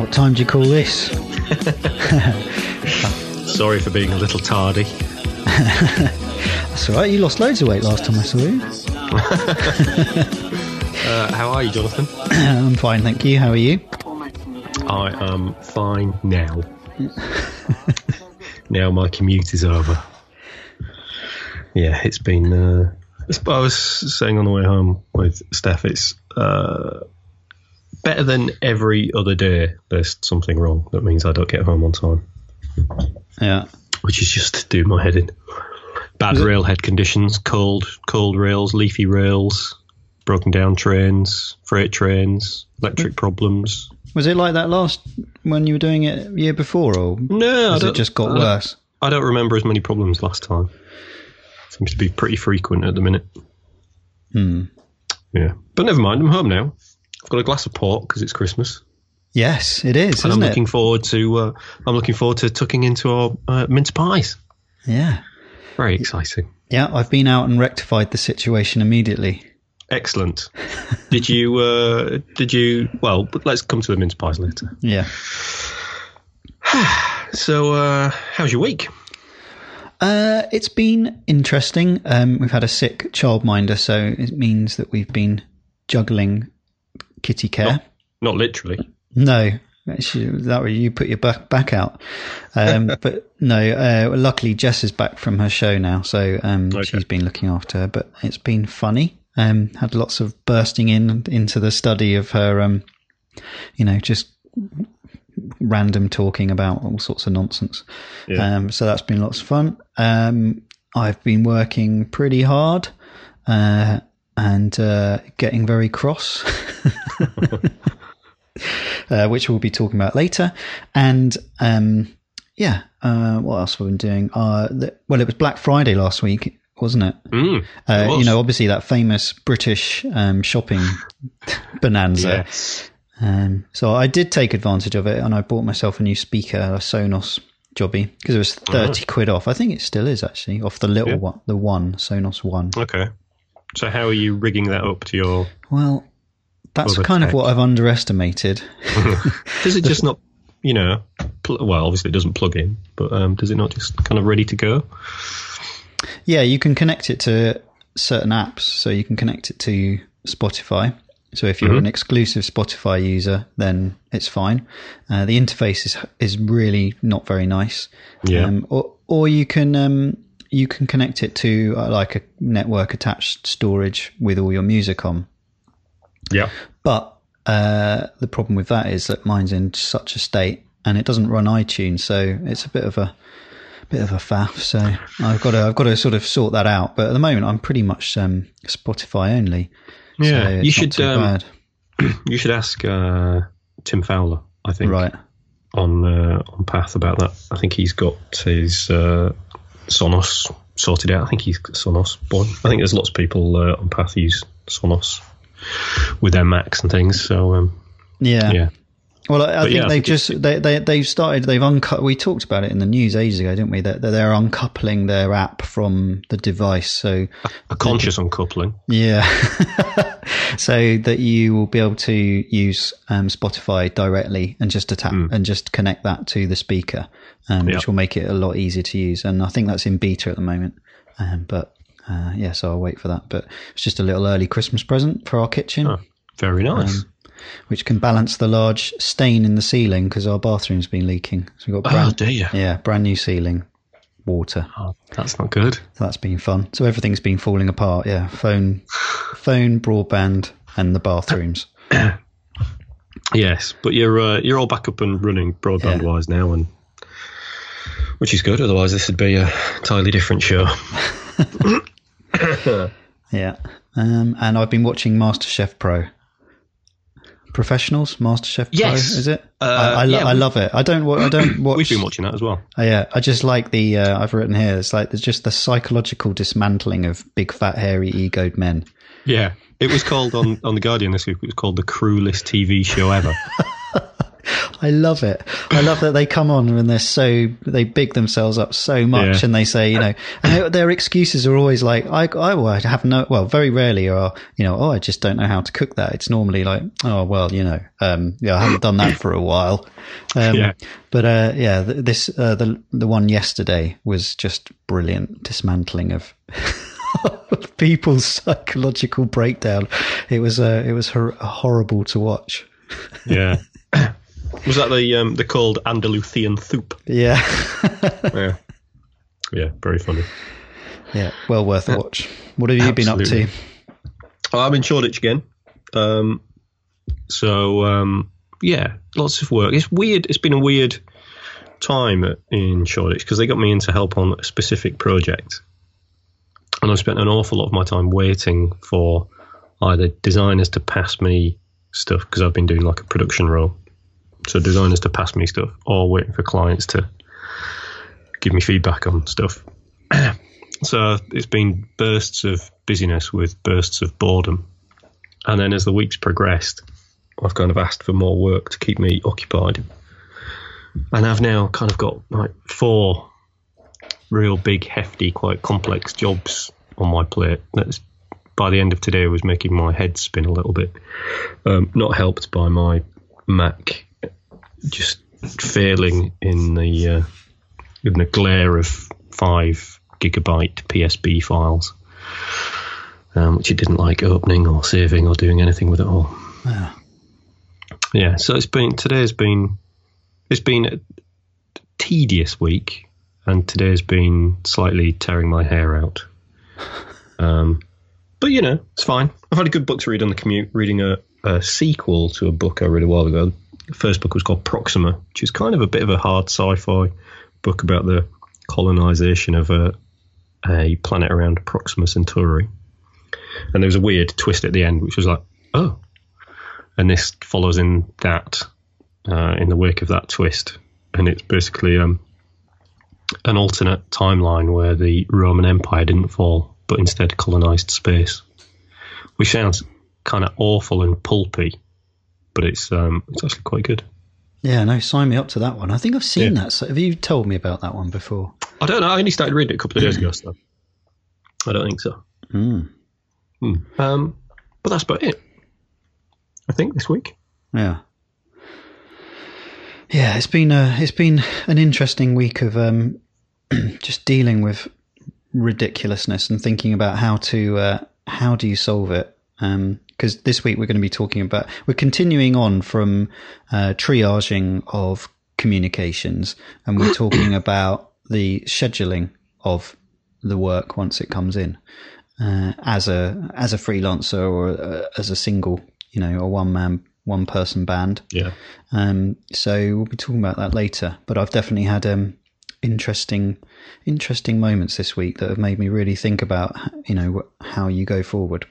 What time do you call this? Sorry for being a little tardy. That's all right. You lost loads of weight last time I saw you. Uh, how are you, Jonathan? I'm fine, thank you. How are you? I am fine now. now my commute is over. Yeah, it's been. Uh, I was saying on the way home with Steph, it's uh, better than every other day. There's something wrong that means I don't get home on time, Yeah. which is just do my head in. Bad it- railhead conditions, cold, cold rails, leafy rails, broken down trains, freight trains, electric problems. Was it like that last when you were doing it year before, or No, has it just got I worse? I don't remember as many problems last time. Seems to be pretty frequent at the minute. Hmm. Yeah, but never mind. I'm home now. Got a glass of port because it's Christmas, Yes, it is, and I'm isn't it? looking forward to. Uh, I'm looking forward to tucking into our uh, mince pies. Yeah. Very exciting. Yeah, I've been out and rectified the situation immediately. Excellent. did you? Uh, did you? Well, let's come to the mince pies later. Yeah. So, uh, how's your week? Uh, it's been interesting. Um, we've had a sick childminder, so it means that we've been juggling kitty care. Not literally. No, actually, that way you put your back back out. Um, but no, uh, luckily Jess is back from her show now, so um, Okay. she's been looking after her. But it's been funny. Um, had lots of bursting in into the study of her. Um, you know, just random talking about all sorts of nonsense. Yeah. Um, so that's been lots of fun. Um, I've been working pretty hard uh, and uh, getting very cross, uh, which we'll be talking about later. And um, yeah, uh, what else have we been doing? Uh, the, well, it was Black Friday last week, wasn't it? Mm, Uh, it was. you know, obviously that famous British um, shopping bonanza. Yes. Um, so I did take advantage of it, and I bought myself a new speaker, a Sonos jobby, because it was thirty quid off. I think it still is actually off the little Yeah. one, the one Sonos one. Okay. So, how are you rigging that up to your? Well, that's kind of what I've underestimated. Does it just not? You know, pl- well, obviously it doesn't plug in, but um, does it not just kind of ready to go? Yeah, you can connect it to certain apps, so you can connect it to Spotify. So if you're an exclusive Spotify user, then it's fine. Uh, the interface is is really not very nice. Yeah. Um, or or you can um, you can connect it to uh, like a network attached storage with all your music on. Yeah. But uh, the problem with that is that mine's in such a state and it doesn't run iTunes, so it's a bit of a bit of a faff. So I've got to I've got to sort of sort that out. But at the moment, I'm pretty much um, Spotify only. Yeah, so you should, um. You should ask uh, Tim Fowler. I think right. on uh, on Path about that. I think he's got his uh, Sonos sorted out. I think he's Sonos boy. I think there's lots of people uh, on Path use Sonos with their Macs and things. So um, Yeah. yeah, Well, I, I think yeah, they've just they they they've started they've uncut. We talked about it in the news ages ago, didn't we? That that they're uncoupling their app from the device. So a conscious uncoupling. Yeah. so that you will be able to use um, Spotify directly and just attach and just connect that to the speaker, um, Yeah. which will make it a lot easier to use. And I think that's in beta at the moment. Um, but uh, yeah, so I'll wait for that. But it's just a little early Christmas present for our kitchen, Oh, very nice. Which can balance the large stain in the ceiling because our bathroom's been leaking. So we've got oh brand, dear, yeah, brand new ceiling, water. oh, that's not good. So that's been fun. So everything's been falling apart. Yeah, phone, phone, broadband, and the bathrooms. Yes, but you're uh, you're all back up and running broadband wise now, and which is good. Otherwise, this would be a entirely different show. Yeah, um, and I've been watching MasterChef Pro. Professionals, MasterChef Pro, Yes. is it? Uh, I, I, lo- yeah, I love it. I don't. wa- I don't watch. We've been watching that as well. Oh, yeah, I just like the. Uh, I've written here. It's like there's just the psychological dismantling of big, fat, hairy, egoed men. Yeah, it was called on on the Guardian this week. It was called the cruelest TV show ever. I love it. I love that they come on and they're so they big themselves up so much, Yeah. and they say, you know, and their- excuses are always like, I, I, well, I have no, well, very rarely are, you know, oh, I just don't know how to cook that. It's normally like, oh, well, you know, um, yeah, I haven't done that for a while. Um, Yeah. But uh, yeah, this uh, the the one yesterday was just brilliant dismantling of. of people's psychological breakdown. It was uh, it was hor- horrible to watch. Yeah. Was that the um, the cold Andalusian soup? Yeah, Yeah. Yeah, very funny. yeah, well worth a watch. What have you been up to? I'm in Shoreditch again. Um, so um, yeah, lots of work. It's weird. It's been a weird time at, in Shoreditch because they got me in to help on a specific project, and I've spent an awful lot of my time waiting for either designers to pass me stuff because I've been doing like a production role, so designers to pass me stuff, or waiting for clients to give me feedback on stuff. So it's been bursts of busyness with bursts of boredom. And then as the weeks progressed, I've kind of asked for more work to keep me occupied. And I've now kind of got like four real big, hefty, quite complex jobs on my plate. That's by the end of today was making my head spin a little bit. Um, not helped by my Mac just failing in the uh, in the glare of five gigabyte PSB files, um, which it didn't like opening or saving or doing anything with at all. Yeah. Yeah, so it's been today's been it's been a tedious week, and today's been slightly tearing my hair out. Um, but you know, it's fine. I've had a good book to read on the commute, reading a, a sequel to a book I read a while ago. The first book was called Proxima, which is kind of a bit of a hard sci-fi book about the colonization of a a planet around Proxima Centauri. And there was a weird twist at the end, which was like, oh, and this follows in that uh, in the wake of that twist, and it's basically um, an alternate timeline where the Roman Empire didn't fall, but instead colonized space, which sounds kind of awful and pulpy, but it's um, it's actually quite good. Yeah, no, sign me up to that one. I think I've seen Yeah. that. So have you told me about that one before? I don't know. I only started reading it a couple of days ago, so I don't think so. Mm. Hmm. Um, but that's about it. I think this week. Yeah. Yeah, it's been a, it's been an interesting week of um, just dealing with ridiculousness and thinking about how to uh, how do you solve it. Because this week we're going to be talking about we're continuing on from uh, triaging of communications, and we're talking about the scheduling of the work once it comes in uh, as a as a freelancer or uh, as a single, you know, a one man one person band. Yeah. Um, so we'll be talking about that later. But I've definitely had um, interesting interesting moments this week that have made me really think about you know how you go forward.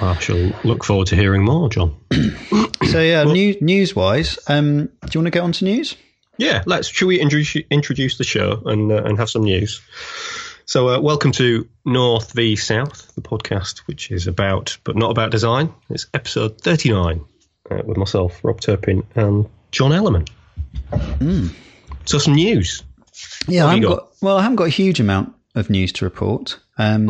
I shall look forward to hearing more, Jon. So yeah, new, news wise, um, do you want to get on to news? Yeah, let's. Should we introduce introduce the show and uh, and have some news? So, uh, welcome to North v South, the podcast which is about but not about design. It's episode thirty nine uh, with myself, Rob Turpin, and Jon Ellerman. So, some news. Yeah, I have haven't you got? well, I haven't got a huge amount of news to report. Um,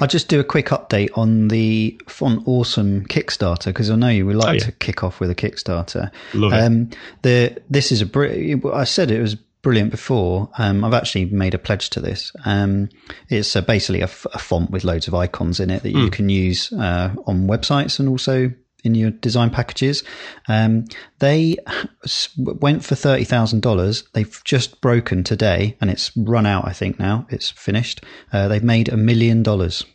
I'll just do a quick update on the Font Awesome Kickstarter because I know you would like Oh, yeah. to kick off with a Kickstarter. Love it. Um, the this is a br- I said it was brilliant before. Um, I've actually made a pledge to this. Um, it's uh, basically a, f- a font with loads of icons in it that you can use uh, on websites and also in your design packages. Um, they went for thirty thousand dollars. They've just broken today, and it's run out. I think now it's finished. Uh, they've made a million dollars.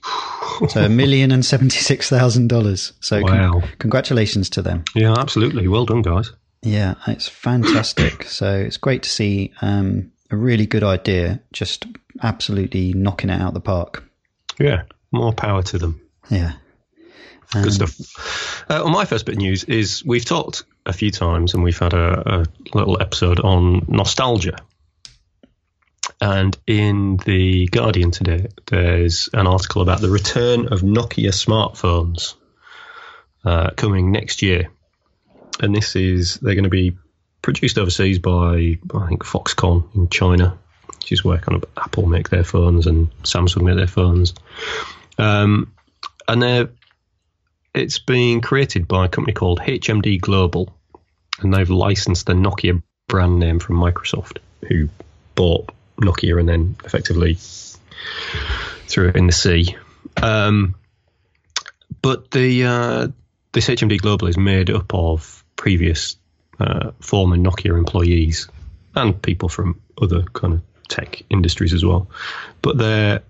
So a million and seventy six thousand dollars. So con- congratulations to them. Yeah, absolutely. Well done, guys. Yeah, it's fantastic. so it's great to see um, a really good idea just absolutely knocking it out the park. Yeah, more power to them. Yeah. Um, Good stuff. Uh, well, my first bit of news is we've talked a few times and we've had a, a little episode on nostalgia. And in The Guardian today, there's an article about the return of Nokia smartphones uh, coming next year. And this is, they're going to be produced overseas by I think Foxconn in China, which is where kind of Apple make their phones and Samsung make their phones. Um, and they're it's being created by a company called HMD Global, and they've licensed the Nokia brand name from Microsoft, who bought Nokia and then effectively threw it in the sea. Um, but the uh, this HMD Global is made up of previous uh, former Nokia employees and people from other kind of tech industries as well. But they're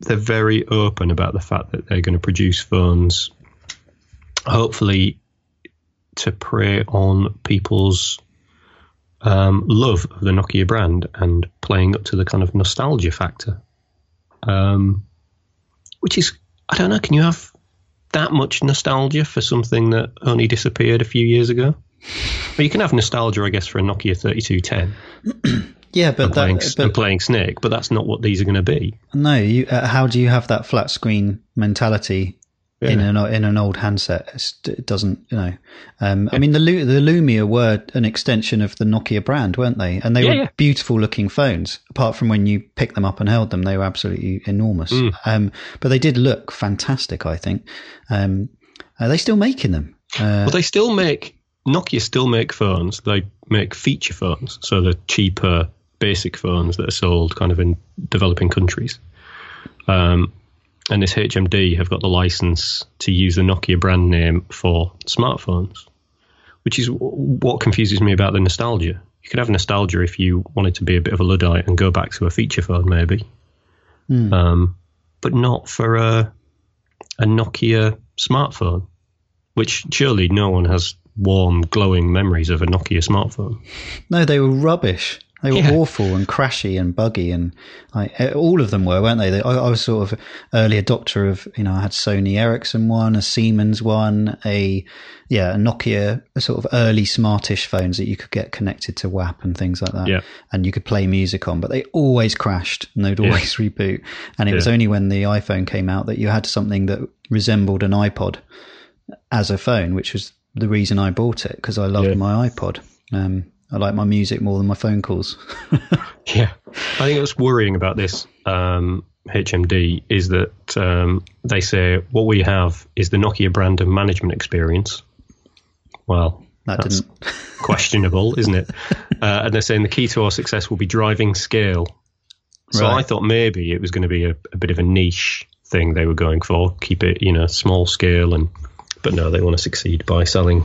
they're very open about the fact that they're going to produce phones, hopefully, to prey on people's um, love of the Nokia brand and playing up to the kind of nostalgia factor. Um, which is, I don't know, can you have that much nostalgia for something that only disappeared a few years ago? Well, you can have nostalgia, I guess, for a Nokia 3210. yeah, but, and, that, playing, but and playing Snake, but that's not what these are going to be. no, you, uh, how do you have that flat screen mentality in an in an old handset? It's, it doesn't, you know. Um, I mean, the the Lumia were an extension of the Nokia brand, weren't they? And they Yeah, were yeah. beautiful looking phones. Apart from when you picked them up and held them, they were absolutely enormous. Mm. Um, but they did look fantastic. I think. Um, are they still making them? Uh, Well, they still make Nokia still make phones. They make feature phones, so the cheaper basic phones that are sold kind of in developing countries. Um, and this HMD have got the license to use the Nokia brand name for smartphones, which is w- what confuses me about the nostalgia. You could have nostalgia if you wanted to be a bit of a luddite and go back to a feature phone, maybe, Hmm. um, but not for a a Nokia smartphone which surely no one has warm, glowing memories of a Nokia smartphone. No, they were rubbish. They were Yeah. awful and crashy and buggy, and like, all of them were, weren't they? They- I, I was sort of early adopter of, you know, I had Sony Ericsson one, a Siemens one, a yeah, a Nokia, a sort of early smartish phones that you could get connected to WAP and things like that, Yeah. and you could play music on. But they always crashed and they'd always reboot. And it was only when the iPhone came out that you had something that resembled an iPod as a phone, which was the reason I bought it because I loved Yeah. my iPod. Um, I like my music more than my phone calls. Yeah, I think what's worrying about this um, HMD is that um, they say what we have is the Nokia brand of management experience. Well, That that's didn't. questionable, isn't it? Uh, and they're saying the key to our success will be driving scale. So Right. I thought maybe it was going to be a, a bit of a niche thing they were going for, keep it you know small scale, and but no, they want to succeed by selling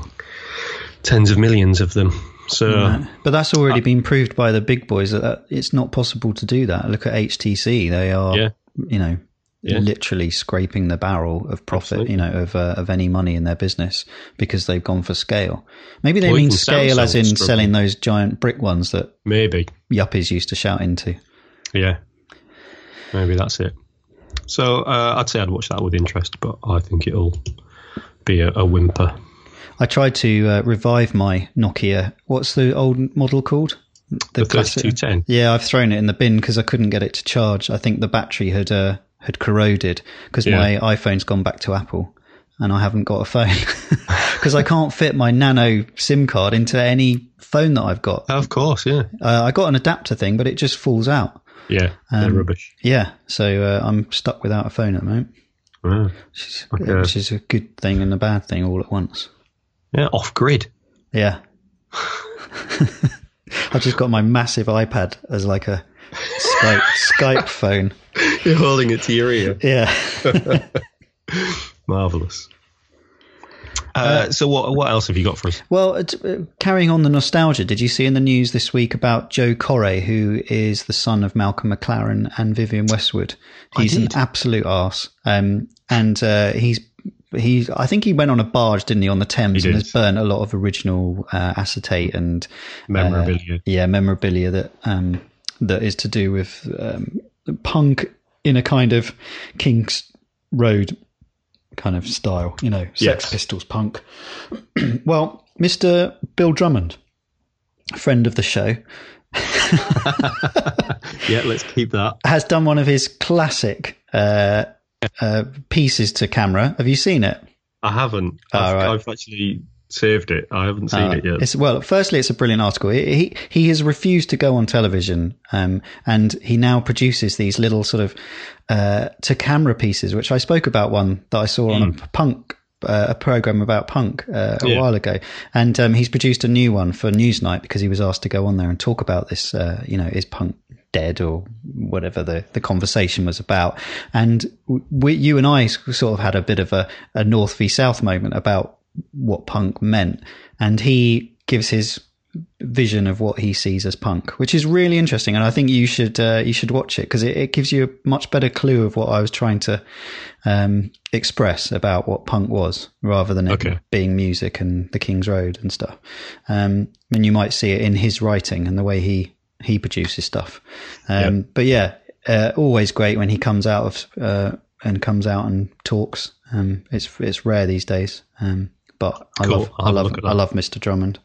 tens of millions of them. So. But that's already been proved by the big boys that, that it's not possible to do that. Look at HTC; they are, Yeah. you know, Yeah. literally scraping the barrel of profit, Absolutely. you know, of uh, of any money in their business because they've gone for scale. Maybe they Or mean scale as in selling those giant brick ones that maybe yuppies used to shout into. Yeah, maybe that's it. So uh, I'd say I'd watch that with interest, but I think it'll be a, a whimper. I tried to uh, revive my Nokia. What's the old model called? The classic- 3210. Yeah, I've thrown it in the bin because I couldn't get it to charge. I think the battery had uh, had corroded because Yeah. my iPhone's gone back to Apple, and I haven't got a phone because I can't fit my Nano SIM card into any phone that I've got. Of course, yeah, Uh, I got an adapter thing, but it just falls out. yeah, they're Um, rubbish. Yeah, so uh, I'm stuck without a phone at the moment, which is, Okay. which is a good thing and a bad thing all at once. Yeah, off grid. Yeah. I've just got my massive iPad as like a Skype, Skype phone. You're holding it to your ear. Yeah. Marvelous. Uh, so what what else have you got for us? Well, uh, uh, carrying on the nostalgia, did you see in the news this week about Joe Corré, who is the son of Malcolm McLaren and Vivienne Westwood? He's an absolute arse. Um, and uh, he's he I think he went on a barge, didn't he, on the Thames, and has burnt a lot of original uh, acetate and Memorabilia. yeah, memorabilia that um, that is to do with um, punk in a kind of King's Road kind of style, you know, Sex Yes. Pistols punk. well, Mr. Bill Drummond, friend of the show, yeah, let's keep that. has done one of his classic uh, uh, pieces to camera. Have you seen it? I haven't. All I've, right. I've actually saved it. I haven't seen Uh, it yet. Well, firstly, it's a brilliant article. He he, has refused to go on television, um, and he now produces these little sort of uh, to camera pieces, which I spoke about one that I saw on a punk. Uh, a program about punk uh, a Yeah. while ago, and um, he's produced a new one for Newsnight because he was asked to go on there and talk about this. Uh, you know, is punk dead or whatever the, the conversation was about? And we, you and I sort of had a bit of a, a North v South moment about what punk meant, and he gives his vision of what he sees as punk, which is really interesting. And I think you should uh, you should watch it because it, it gives you a much better clue of what I was trying to um, express about what punk was, rather than it Okay. being music and the King's Road and stuff. Um, and you might see it in his writing and the way he he produces stuff. Um, But yeah, uh, always great when he comes out of uh, and comes out and talks. Um, it's it's rare these days. But I Cool. love I love I love Mr. Drummond.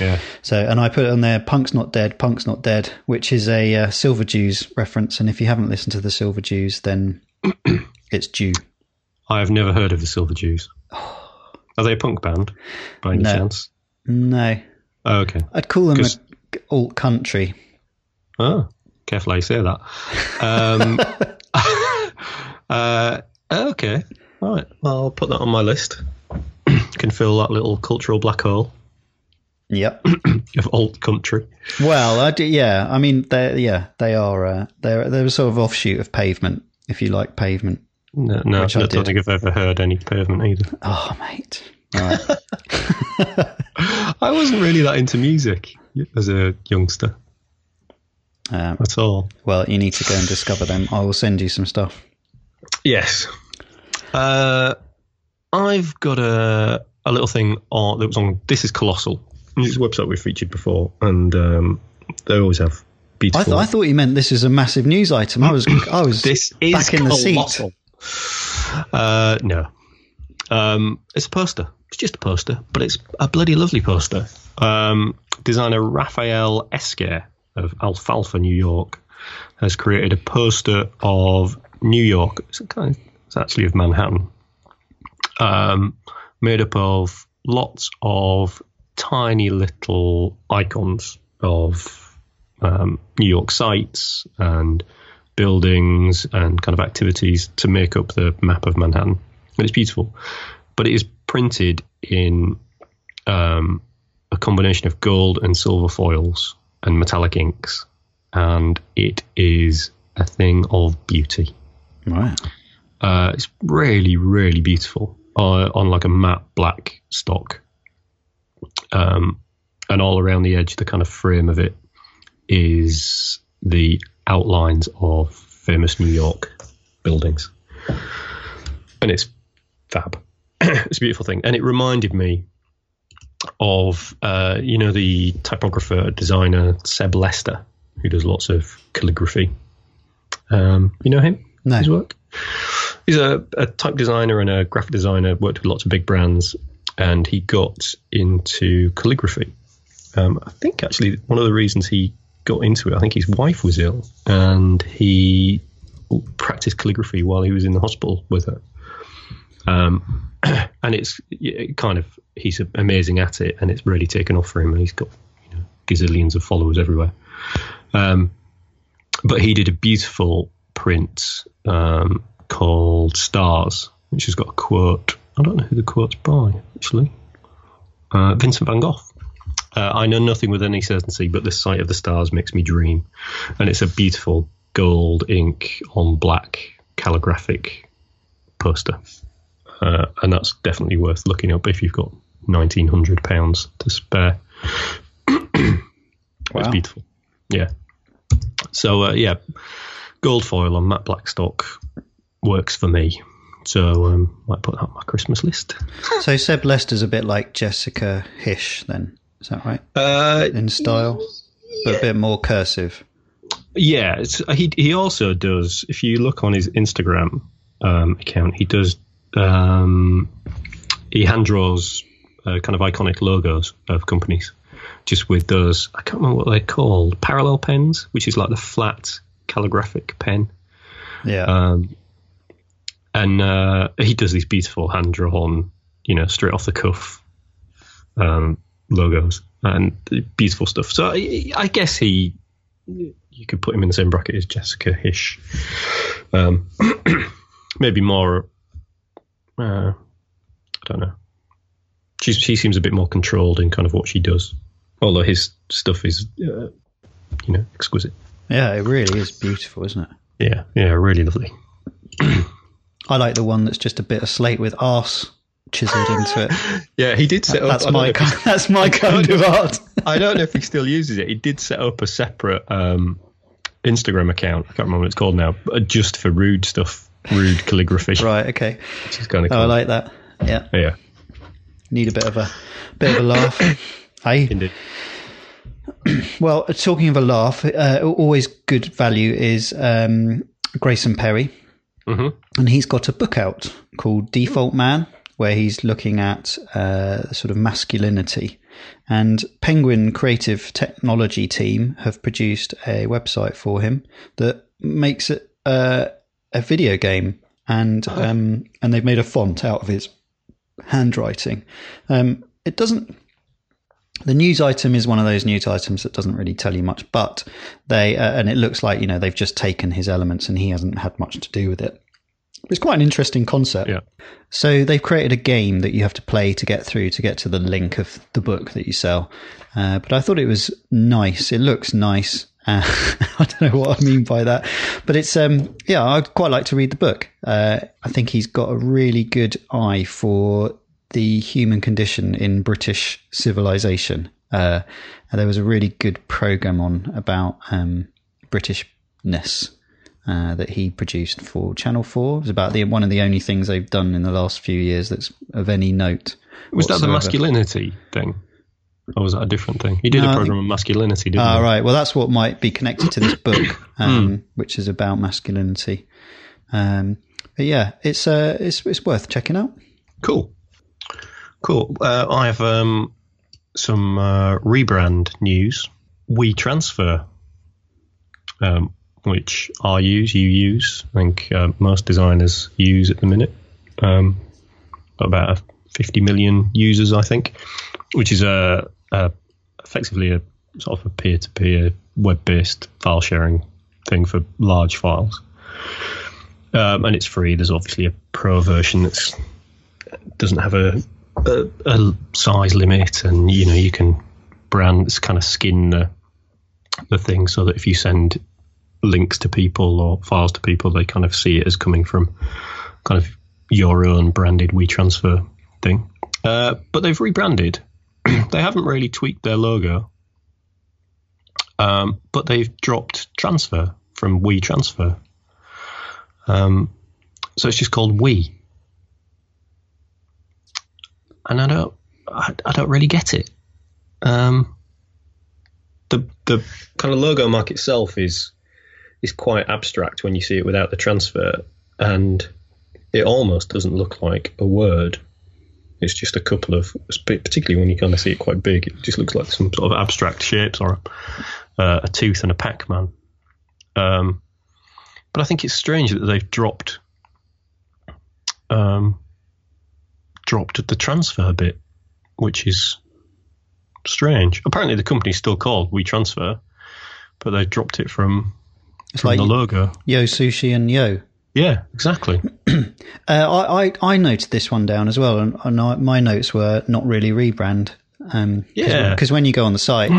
yeah. So, and I put it on there, Punk's Not Dead, Punk's Not Dead, which is a uh, Silver Jews reference. And if you haven't listened to the Silver Jews, then it's due. I have never heard of the Silver Jews. Are they a punk band by any No. chance? No, Oh, okay. I'd call them alt country. Oh, careful how you say that. Um, uh, okay. All right. Well, I'll put that on my list. Can fill that little cultural black hole Yep. of alt country. well, I do, yeah. I mean, they yeah, they are. Uh, they're they're a sort of offshoot of Pavement, if you like Pavement. No, no, I I don't did. think I've ever heard any pavement either. Oh, mate. Right. I wasn't really that into music as a youngster um, at all. well, you need to go and discover them. I will send you some stuff. Yes. Uh, I've got a a little thing on that was on. This is Colossal. It's a website we've featured before, and um, they always have I, beautiful. th- I thought you meant this is a massive news item. I was I was this is back in the seat. Uh, no, um, it's a poster. It's just a poster, but it's a bloody lovely poster. Um, designer Rafael Esquer of Alfalfa, New York, has created a poster of New York. It's, kind of, it's actually of Manhattan, um, made up of lots of tiny little icons of um, New York sites and buildings and kind of activities to make up the map of Manhattan. And it's beautiful, but it is printed in um, a combination of gold and silver foils and metallic inks, and it is a thing of beauty. right. Uh, it's really, really beautiful uh, on like a matte black stock. Um, and all around the edge, the kind of frame of it is the outlines of famous New York buildings. And it's fab. it's a beautiful thing. And it reminded me of, uh, you know, the typographer, designer Seb Lester, who does lots of calligraphy. Um, you know him? No. His work? He's a, a type designer and a graphic designer, worked with lots of big brands, and he got into calligraphy. Um, I think actually one of the reasons he got into it, I think his wife was ill, and he practiced calligraphy while he was in the hospital with her. Um, and it's it kind of he's amazing at it, and it's really taken off for him, and he's got you know, gazillions of followers everywhere. Um, but he did a beautiful print um, called Stars, which has got a quote. I don't know who the quote's by, actually. Uh, Vincent van Gogh. Uh, I know nothing with any certainty, but the sight of the stars makes me dream. And it's a beautiful gold ink on black calligraphic poster. Uh, and that's definitely worth looking up if you've got £1,900 to spare. It's beautiful. Yeah. So, uh, yeah, gold foil on matte black stock works for me. So, um, might put that on my Christmas list. So Seb Lester's a bit like Jessica Hish, then is that right? Uh, In style, but a bit more cursive. Yeah, he he also does. If you look on his Instagram um, account, he does um, he hand draws uh, kind of iconic logos of companies, just with those. I can't remember what they're called. Parallel pens, which is like the flat calligraphic pen. Yeah. Um, and uh, he does these beautiful hand drawn, you know, straight off the cuff um, logos and beautiful stuff. So I, I, guess he, you could put him in the same bracket as Jessica Hish, Um, maybe more. Uh, I don't know. She she seems a bit more controlled in kind of what she does, although his stuff is, uh, you know, exquisite. Yeah, it really is beautiful, isn't it? Yeah, yeah, really lovely. I like the one that's just a bit of slate with arse chiseled into it. Yeah, he did set up. That's my kind, that's my kind of art. I don't know if he still uses it. He did set up a separate um, Instagram account. I can't remember what it's called now, just for rude stuff, rude calligraphy. right. Okay. Which is kind of. Oh, cool. I like that. Yeah. Yeah. Need a bit of a bit of a laugh. hey. Indeed. Well, talking of a laugh, uh, always good value is um, Grayson Perry, hmm and he's got a book out called Default Man, where he's looking at uh, sort of masculinity. And Penguin Creative Technology team have produced a website for him that makes it uh, a video game, and um, and they've made a font out of his handwriting. Um, it doesn't. The news item is one of those news items that doesn't really tell you much, but they uh, and it looks like you know they've just taken his elements and he hasn't had much to do with it. It's quite an interesting concept. Yeah. So they've created a game that you have to play to get through to get to the link of the book that you sell. Uh, but I thought it was nice. It looks nice. Uh, I don't know what I mean by that, but it's um yeah I'd quite like to read the book. Uh, I think he's got a really good eye for the human condition in British civilization. Uh, and there was a really good program on about um, Britishness uh, that he produced for Channel Four. It was about the one of the only things they've done in the last few years that's of any note. Was that the masculinity thing? Or was that a different thing? He did No, a program on masculinity, didn't Ah, he? right. Well, that's what might be connected to this book, um, which is about masculinity. Um, but yeah, it's uh, it's it's worth checking out. Cool. Cool. Uh, I have um, some uh, rebrand news. WeTransfer, um, which I use, you use. I think uh, most designers use at the minute. Um, about 50 million users, I think, which is a, a effectively a sort of a peer-to-peer web-based file sharing thing for large files. Um, and it's free. There's obviously a pro version that doesn't have a, a, a size limit, and you know you can brand kind of skin the the thing so that if you send links to people or files to people, they kind of see it as coming from kind of your own branded WeTransfer thing. Uh, but they've rebranded. they haven't really tweaked their logo, um, but they've dropped transfer from WeTransfer. Um, so it's just called We and I don't, I, I don't really get it. Um, the the kind of logo mark itself is is quite abstract when you see it without the transfer, and it almost doesn't look like a word. It's just a couple of, particularly when you kind of see it quite big, it just looks like some sort of abstract shapes or a, uh, a tooth and a Pac-Man. Um, but I think it's strange that they've dropped um, dropped the transfer bit, which is strange. Apparently, the company's still called WeTransfer, but they dropped it from, It's from like the logo. Yo Sushi and Yo. Yeah, exactly. Uh, I, I I noted this one down as well, and, and I, my notes were not really rebrand. Um, Yeah. because when you go on the site,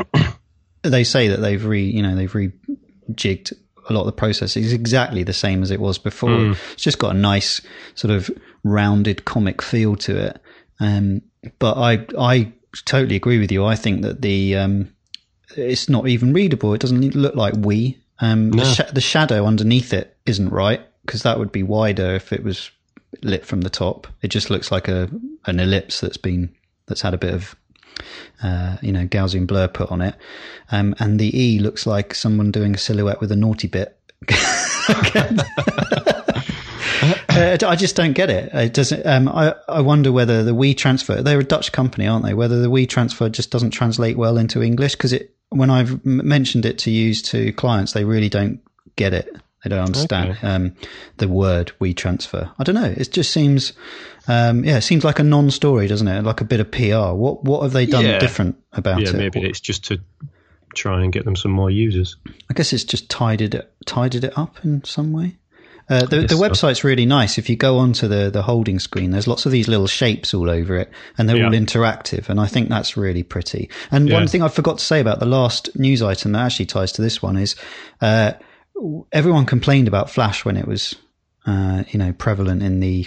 they say that they've re you know they've rejigged a lot of the process. It's exactly the same as it was before. It's just got a nice sort of rounded comic feel to it. Um, but I I totally agree with you. I think that the um, it's not even readable. It doesn't look like we. Um, No. the, sh- the shadow underneath it isn't right because that would be wider if it was lit from the top. It just looks like a an ellipse that's been that's had a bit of uh, you know Gaussian blur put on it, um, and the E looks like someone doing a silhouette with a naughty bit. Uh, I just don't get it. It doesn't. Um, I I wonder whether the WeTransfer. They're a Dutch company, aren't they? Whether the WeTransfer just doesn't translate well into English because it when I've mentioned it to use to clients, they really don't get it. They don't understand okay. um, the word WeTransfer. I don't know. It just seems, um, yeah, it seems like a non-story, doesn't it? Like a bit of PR. What what have they done yeah. different about it? yeah, it? maybe it's just to try and get them some more users. I guess it's just tidied it tidied it up in some way. Uh, the, the website's really nice. If you go onto the, the holding screen, there's lots of these little shapes all over it, and they're yeah. all interactive. And I think that's really pretty. And yeah. one thing I forgot to say about the last news item that actually ties to this one is uh, everyone complained about Flash when it was, uh, you know, prevalent in the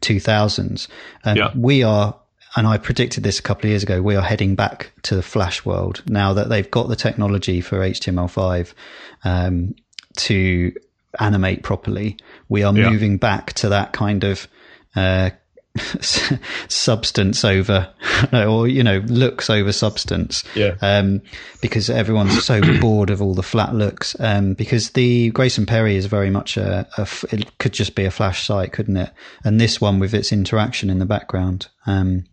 2000s. And yeah. we are and I predicted this a couple of years ago, we are heading back to the Flash world now that they've got the technology for HTML5 um, to animate properly. We are yeah. moving back to that kind of uh, substance over, or you know, looks over substance. Yeah. Um, because everyone's so bored of all the flat looks. Um, because the Grayson Perry is very much a, a, it could just be a flash site, couldn't it? And this one with its interaction in the background, um,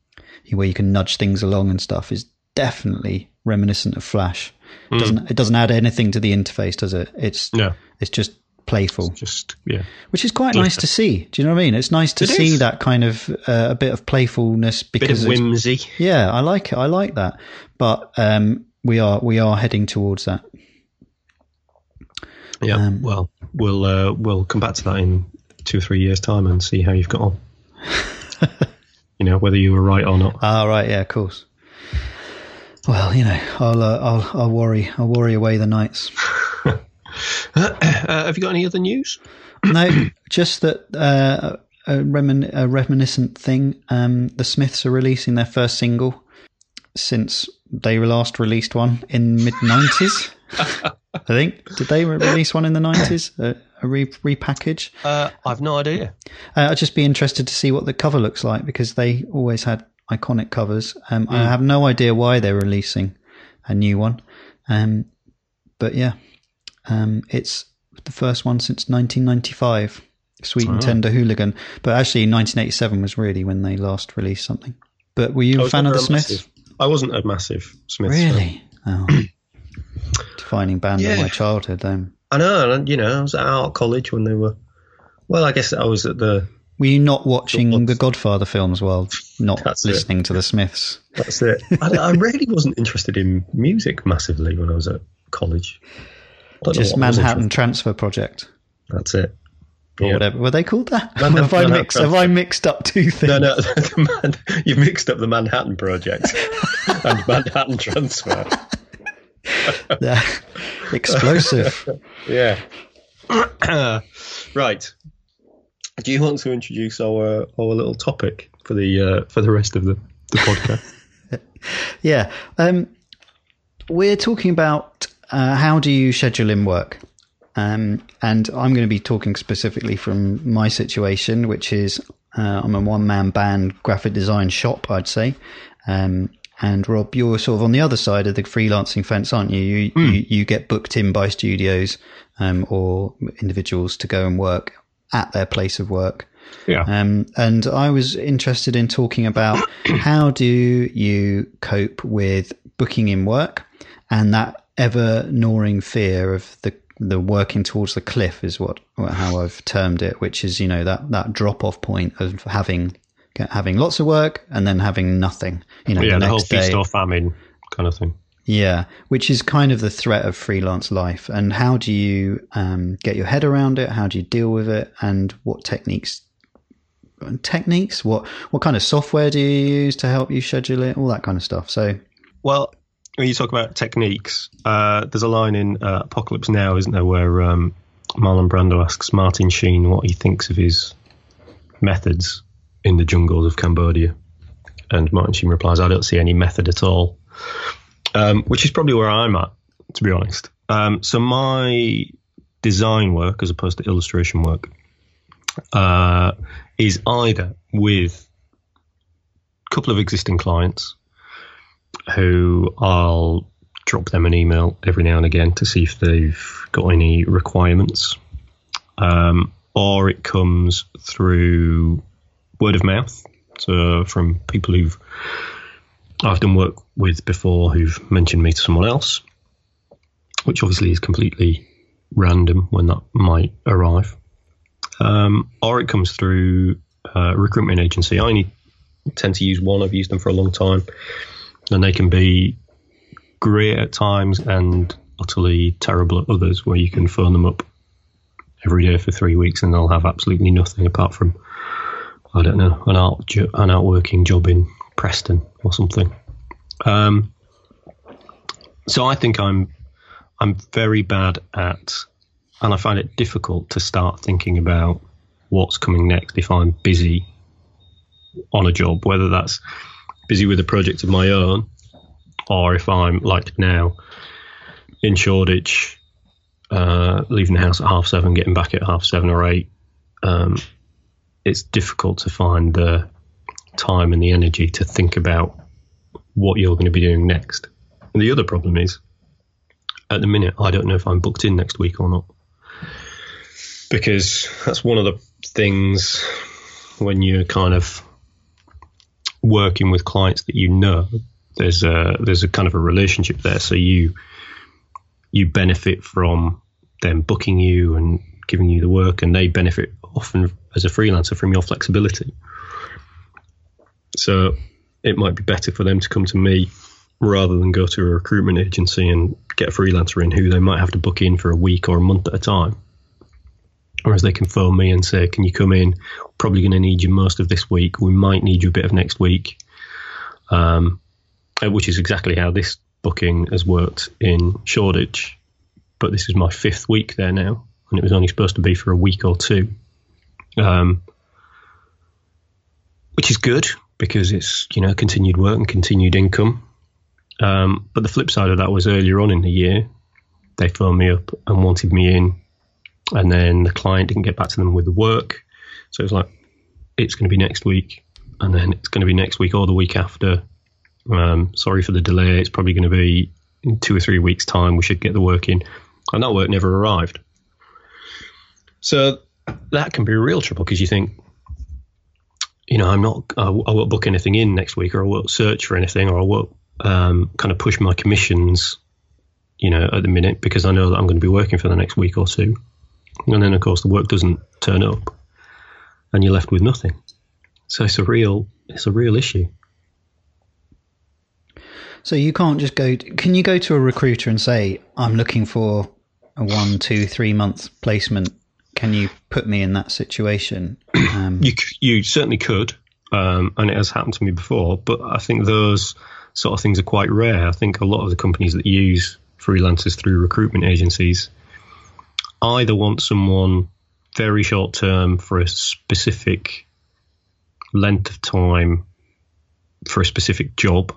where you can nudge things along and stuff, is definitely reminiscent of Flash. It mm. doesn't it doesn't add anything to the interface, does it? It's no. It's just playful. It's just yeah, which is quite nice to see. Do you know what I mean? It's nice to it see is. that kind of uh, a bit of playfulness because bit of whimsy. Yeah, I like it. I like that. But um, we are we are heading towards that. Yeah. Um, well, we'll uh, we'll come back to that in two or three years' time and see how you've got on. you know whether you were right or not. Ah, right. Yeah, of course. Well, you know, I'll uh, I'll I'll worry I'll worry away the nights. Uh, have you got any other news? no, just that uh, a, remin- a, reminiscent thing. Um, the Smiths are releasing their first single since they last released one in mid nineties. I think did they release one in the nineties? A, a re- repackage? Uh, I've no idea. Uh, I'd just be interested to see what the cover looks like because they always had iconic covers. Um, mm. I have no idea why they're releasing a new one. Um, but yeah, um, it's the first one since 1995. Sweet and oh. Tender Hooligan. But actually, 1987 was really when they last released something. But were you a fan of the Smiths? Massive, I wasn't a massive Smiths Really? Fan. Oh. Defining band yeah. of my childhood, then. I know. And, you know, I was at art college when they were. Well, I guess I was at the. Were you not watching the, the Godfather films while not listening it. to the Smiths? That's it. I, I really wasn't interested in music massively when I was at college. Just Manhattan Transfer Project. That's it. Or yeah. whatever. Were they called that? Manhattan, have, I mixed, have I mixed up two things? No, no. Man, you've mixed up the Manhattan Project and Manhattan Transfer. yeah. Explosive. yeah. right. Do you want to introduce our our little topic for the uh, for the rest of the, the podcast? yeah. Um, we're talking about uh, how do you schedule in work? Um, and I'm going to be talking specifically from my situation, which is uh, I'm a one man band graphic design shop, I'd say. Um, and Rob, you're sort of on the other side of the freelancing fence, aren't you? You, mm. you, you, get booked in by studios um, or individuals to go and work at their place of work. Yeah. Um, and I was interested in talking about how do you cope with booking in work and that ever gnawing fear of the the working towards the cliff is what how I've termed it, which is you know that that drop off point of having having lots of work and then having nothing. You know, yeah, the, the whole feast or famine kind of thing. Yeah, which is kind of the threat of freelance life. And how do you um, get your head around it? How do you deal with it? And what techniques? Techniques? What what kind of software do you use to help you schedule it? All that kind of stuff. So, well, when you talk about techniques, uh, there's a line in uh, Apocalypse Now, isn't there, where um, Marlon Brando asks Martin Sheen what he thinks of his methods in the jungles of Cambodia. And Martin Sheen replies, I don't see any method at all. Um, which is probably where I'm at, to be honest. Um, so my design work, as opposed to illustration work, uh, is either with a couple of existing clients who I'll drop them an email every now and again to see if they've got any requirements. Um, or it comes through word of mouth, so from people who've I've done work with before who've mentioned me to someone else, which obviously is completely random when that might arrive. Um, or it comes through uh, recruitment agency. I only tend to use one. I've used them for a long time, and they can be great at times and utterly terrible at others. Where you can phone them up every day for three weeks and they'll have absolutely nothing apart from I don't know an out an outworking job in Preston or something. Um, so I think I'm I'm very bad at, and I find it difficult to start thinking about what's coming next if I'm busy on a job, whether that's busy with a project of my own or if I'm like now in Shoreditch, uh, leaving the house at half seven, getting back at half seven or eight. Um, it's difficult to find the time and the energy to think about what you're going to be doing next. And the other problem is, at the minute, I don't know if I'm booked in next week or not. Because that's one of the things when you're kind of working with clients that you know, there's a there's a kind of a relationship there. So you you benefit from them booking you and giving you the work, and they benefit often as a freelancer from your flexibility. So it might be better for them to come to me rather than go to a recruitment agency and get a freelancer in who they might have to book in for a week or a month at a time. Whereas they can phone me and say, Can you come in? Probably going to need you most of this week. We might need you a bit of next week. Um, uh, which is exactly how this booking has worked in Shoreditch. But this is my fifth week there now, and it was only supposed to be for a week or two. Um, which is good because it's you know continued work and continued income. Um, but the flip side of that was earlier on in the year, they phoned me up and wanted me in, and then the client didn't get back to them with the work, so it was like it's going to be next week, and then it's going to be next week or the week after. Um, sorry for the delay. It's probably going to be in two or three weeks' time. We should get the work in, and that work never arrived. So that can be real trouble because you think, you know, I'm not, I, I, won't book anything in next week, or I won't search for anything, or I won't um, kind of push my commissions, you know, at the minute because I know that I'm going to be working for the next week or two, and then of course the work doesn't turn up, and you're left with nothing. So it's a real, it's a real issue. So you can't just go. Can you go to a recruiter and say, "I'm looking for a one, two, three month placement can you put me in that situation? Um, you you certainly could, um, and it has happened to me before. But I think those sort of things are quite rare. I think a lot of the companies that use freelancers through recruitment agencies either want someone very short term for a specific length of time for a specific job,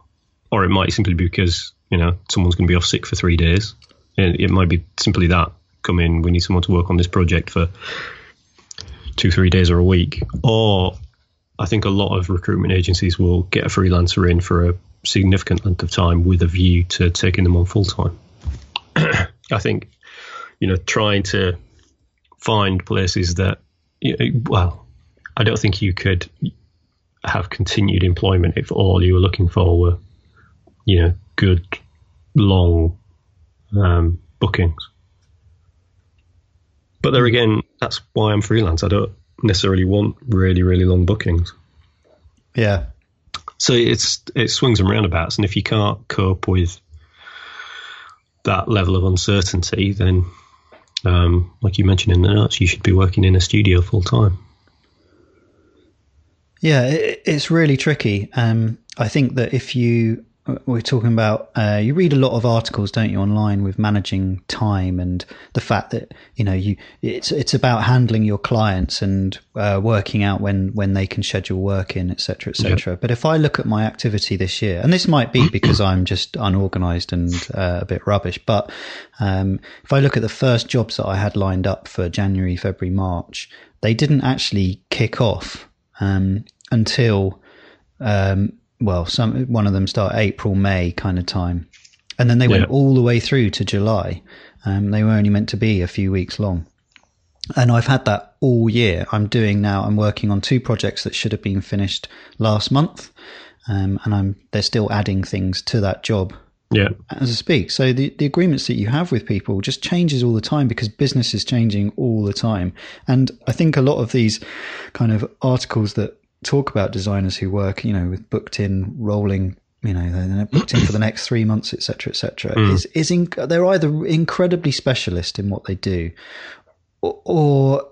or it might simply be because you know someone's going to be off sick for three days. It, it might be simply that come in, we need someone to work on this project for two, three days or a week. Or I think a lot of recruitment agencies will get a freelancer in for a significant length of time with a view to taking them on full time. I think, you know, trying to find places that, you know, well, I don't think you could have continued employment if all you were looking for were, you know, good, long um, bookings. But there again, that's why I'm freelance. I don't necessarily want really, really long bookings. Yeah. So it's it swings and roundabouts, and if you can't cope with that level of uncertainty, then, um, like you mentioned in the notes, you should be working in a studio full time. Yeah, it, it's really tricky. Um, I think that if you we're talking about uh, you read a lot of articles don't you online with managing time and the fact that you know you it's it's about handling your clients and uh, working out when when they can schedule work in etc etc yep. but if i look at my activity this year and this might be because i'm just unorganized and uh, a bit rubbish but um, if i look at the first jobs that i had lined up for january february march they didn't actually kick off um, until um, well, some one of them start April, May kind of time, and then they yeah. went all the way through to July. Um, they were only meant to be a few weeks long, and I've had that all year. I'm doing now. I'm working on two projects that should have been finished last month, um, and I'm they're still adding things to that job Yeah. as I speak. So the, the agreements that you have with people just changes all the time because business is changing all the time. And I think a lot of these kind of articles that talk about designers who work, you know, with booked in rolling, you know, they're booked in for the next three months, et cetera, et cetera, is, is in, they're either incredibly specialist in what they do or, or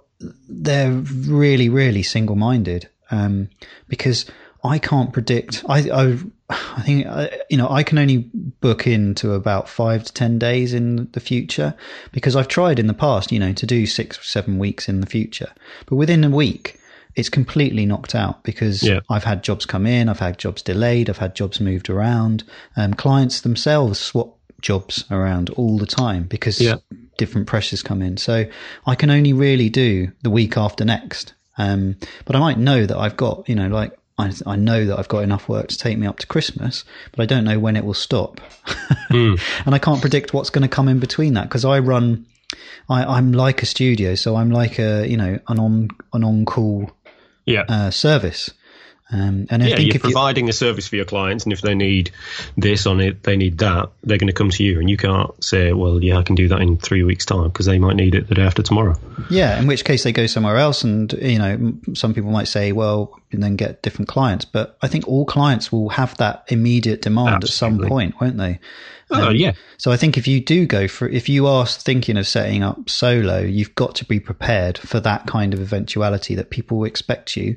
they're really, really single minded. Um, because I can't predict. I, I, I think uh, you know I can only book into about five to ten days in the future because I've tried in the past, you know, to do six or seven weeks in the future, but within a week it's completely knocked out because Yeah. I've had jobs come in, I've had jobs delayed, I've had jobs moved around. Um, clients themselves swap jobs around all the time because Yeah. different pressures come in. So I can only really do the week after next. Um, but I might know that I've got, you know, like I, I know that I've got enough work to take me up to Christmas, but I don't know when it will stop. and I can't predict what's going to come in between that because I run, I, I'm like a studio. So I'm like a, you know, an on, an on call Yeah. uh, service. Um, and I yeah, think you're if you, providing a service for your clients, and if they need this on it, they need that, they're going to come to you, and you can't say, "Well, yeah, I can do that in three weeks' time," because they might need it the day after tomorrow. Yeah, in which case they go somewhere else, and you know, some people might say, "Well, and then get different clients." But I think all clients will have that immediate demand at some point, won't they? Oh, yeah, So I think if you do go for, if you are thinking of setting up solo, you've got to be prepared for that kind of eventuality that people will expect you.